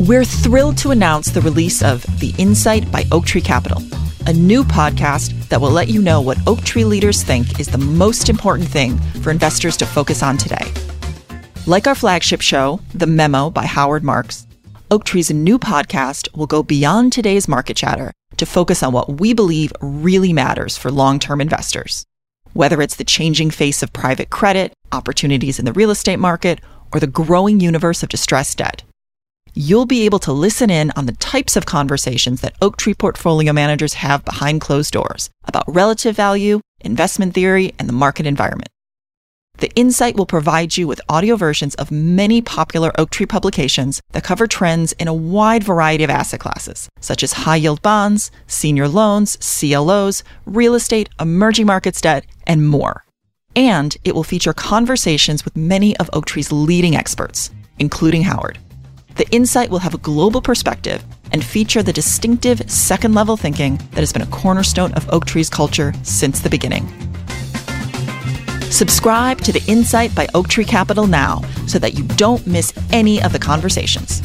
We're thrilled to announce the release of The Insight by Oaktree Capital, a new podcast that will let you know what Oaktree leaders think is the most important thing for investors to focus on today. Like our flagship show, The Memo by Howard Marks, Oaktree's new podcast will go beyond today's market chatter to focus on what we believe really matters for long term investors. Whether it's the changing face of private credit, opportunities in the real estate market, or the growing universe of distressed debt, you'll be able to listen in on the types of conversations that Oaktree portfolio managers have behind closed doors about relative value, investment theory, and the market environment. The Insight will provide you with audio versions of many popular Oaktree publications that cover trends in a wide variety of asset classes, such as high yield bonds, senior loans, CLOs, real estate, emerging markets debt, and more. And it will feature conversations with many of Oaktree's leading experts, including Howard. The Insight will have a global perspective and feature the distinctive second level thinking that has been a cornerstone of Oaktree's culture since the beginning. Subscribe to The Insight by Oaktree Capital now so that you don't miss any of the conversations.